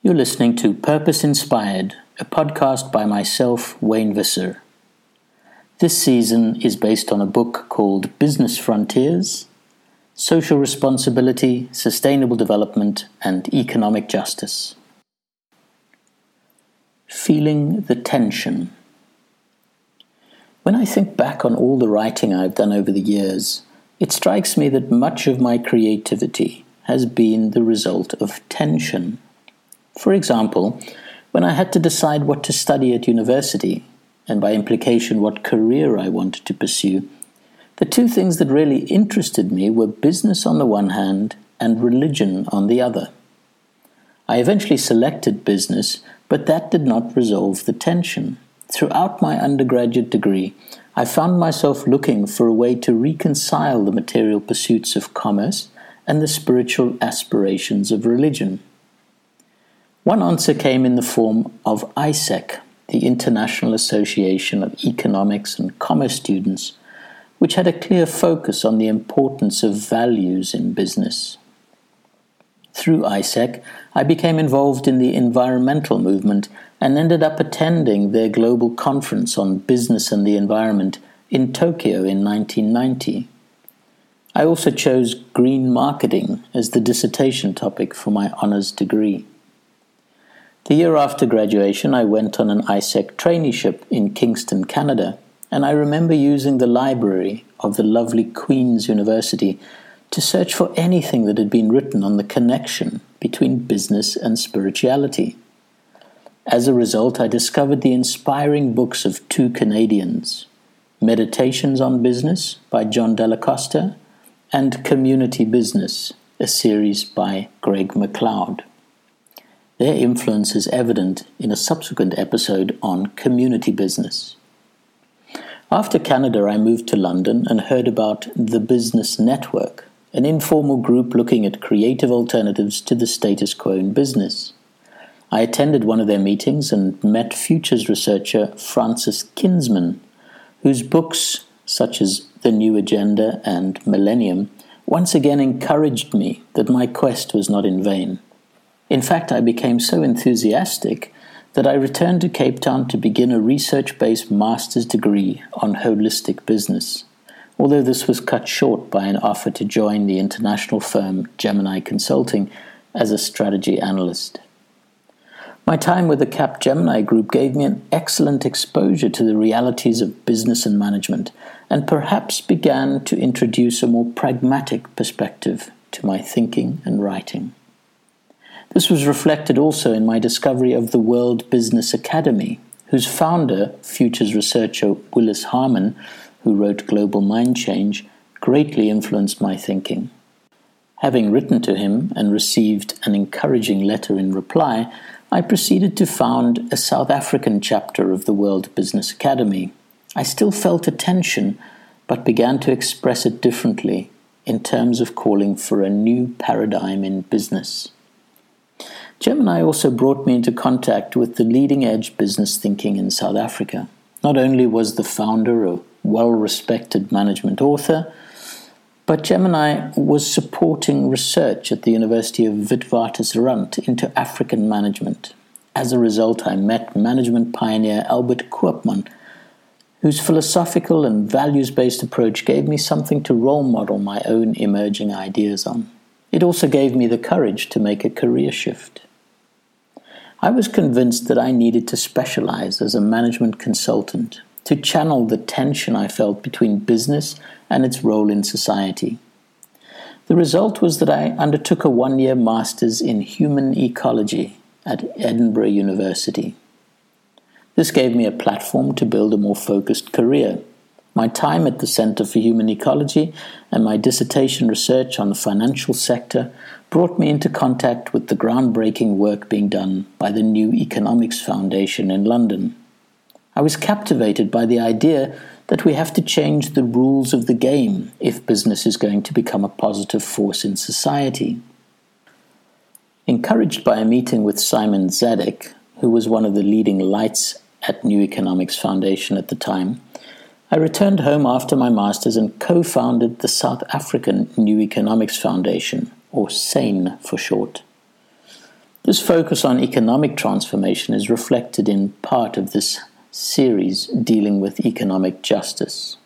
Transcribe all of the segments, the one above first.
You're listening to Purpose Inspired, a podcast by myself, Wayne Visser. This season is based on a book called Business Frontiers Social Responsibility, Sustainable Development, and Economic Justice. Feeling the Tension. When I think back on all the writing I've done over the years, it strikes me that much of my creativity has been the result of tension. For example, when I had to decide what to study at university, and by implication what career I wanted to pursue, the two things that really interested me were business on the one hand and religion on the other. I eventually selected business, but that did not resolve the tension. Throughout my undergraduate degree, I found myself looking for a way to reconcile the material pursuits of commerce and the spiritual aspirations of religion. One answer came in the form of AIESEC, the International Association of Economics and Commerce Students, which had a clear focus on the importance of values in business. Through AIESEC, I became involved in the environmental movement and ended up attending their global conference on business and the environment in Tokyo in 1990. I also chose green marketing as the dissertation topic for my honors degree. The year after graduation, I went on an AIESEC traineeship in Kingston, Canada, and I remember using the library of the lovely Queen's University to search for anything that had been written on the connection between business and spirituality. As a result, I discovered the inspiring books of two Canadians Meditations on Business by John Dalla Costa and Community Business, a series by Greg MacLeod. Their influence is evident in a subsequent episode on community business. After Canada, I moved to London and heard about the Business Network, an informal group looking at creative alternatives to the status quo in business. I attended one of their meetings and met futures researcher Francis Kinsman, whose books, such as The New Agenda and Millennium, once again encouraged me that my quest was not in vain. In fact, I became so enthusiastic that I returned to Cape Town to begin a research based master's degree on holistic business although this was cut short by an offer to join the international firm Gemini Consulting as a strategy analyst. My time with the Cap Gemini Group gave me an excellent exposure to the realities of business and management, and perhaps began to introduce a more pragmatic perspective to my thinking and writing. This was reflected also in my discovery of the World Business Academy, whose founder, futures researcher Willis Harman, who wrote Global Mind Change, greatly influenced my thinking. Having written to him and received an encouraging letter in reply, I proceeded to found a South African chapter of the World Business Academy. I still felt a tension, but began to express it differently in terms of calling for a new paradigm in business. Gemini also brought me into contact with the leading edge business thinking in South Africa. Not only was the founder a well respected management author. But Gemini was supporting research at the University of Witwatersrand into African management. As a result, I met management pioneer Albert Koopman, whose philosophical and values based approach gave me something to role model my own emerging ideas on. It also gave me the courage to make a career shift. I was convinced that I needed to specialize as a management consultant to channel the tension I felt between business and its role in society. The result was that I undertook a one year master's in human ecology at Edinburgh University. This gave me a platform to build a more focused career. My time at the Center for Human Ecology and my dissertation research on the financial sector brought me into contact with the groundbreaking work being done by the New Economics Foundation in London. I was captivated by the idea that we have to change the rules of the game if business is going to become a positive force in society. Encouraged by a meeting with Simon Zadek, who was one of the leading lights at New Economics Foundation at the time, I returned home after my master's and co founded the South African New Economics Foundation, or SANE for short. This focus on economic transformation is reflected in part of this series dealing with economic justice.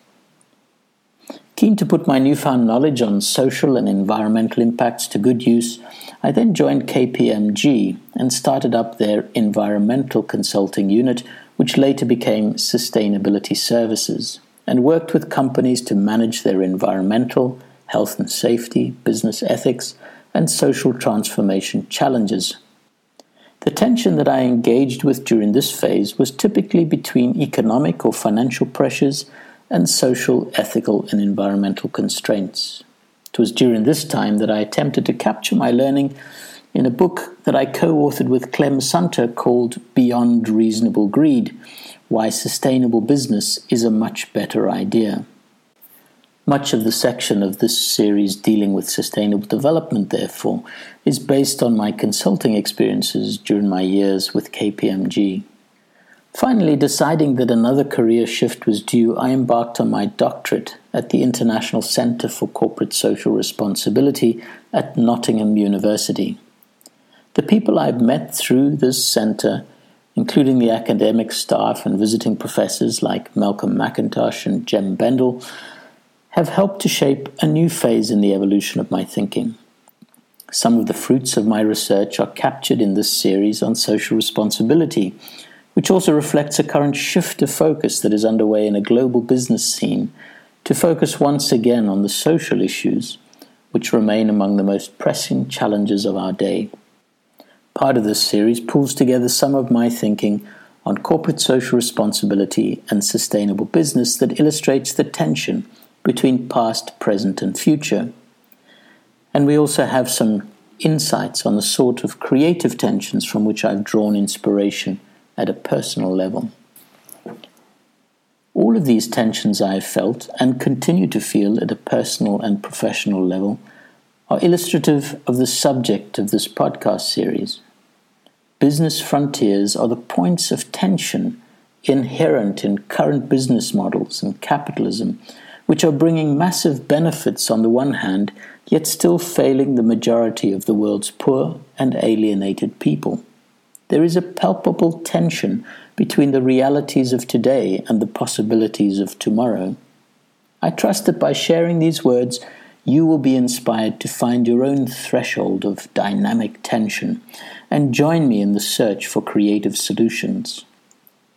Keen to put my newfound knowledge on social and environmental impacts to good use, I then joined KPMG and started up their environmental consulting unit, which later became Sustainability Services, and worked with companies to manage their environmental, health and safety, business ethics, and social transformation challenges. The tension that I engaged with during this phase was typically between economic or financial pressures and social, ethical, and environmental constraints. It was during this time that I attempted to capture my learning in a book that I co authored with Clem Sunter called Beyond Reasonable Greed Why Sustainable Business is a Much Better Idea. Much of the section of this series dealing with sustainable development, therefore, is based on my consulting experiences during my years with KPMG. Finally, deciding that another career shift was due, I embarked on my doctorate at the International Centre for Corporate Social Responsibility at Nottingham University. The people I've met through this centre, including the academic staff and visiting professors like Malcolm McIntosh and Jem Bendell, have helped to shape a new phase in the evolution of my thinking. Some of the fruits of my research are captured in this series on social responsibility which also reflects a current shift of focus that is underway in a global business scene to focus once again on the social issues, which remain among the most pressing challenges of our day. Part of this series pulls together some of my thinking on corporate social responsibility and sustainable business that illustrates the tension between past, present, and future. And we also have some insights on the sort of creative tensions from which I've drawn inspiration at a personal level. All of these tensions I have felt and continue to feel at a personal and professional level are illustrative of the subject of this podcast series. Business frontiers are the points of tension inherent in current business models and capitalism, which are bringing massive benefits on the one hand, yet still failing the majority of the world's poor and alienated people there is a palpable tension between the realities of today and the possibilities of tomorrow. I trust that by sharing these words, you will be inspired to find your own threshold of dynamic tension and join me in the search for creative solutions.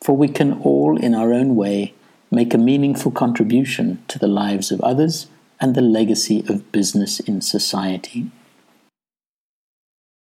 For we can all, in our own way, make a meaningful contribution to the lives of others and the legacy of business in society.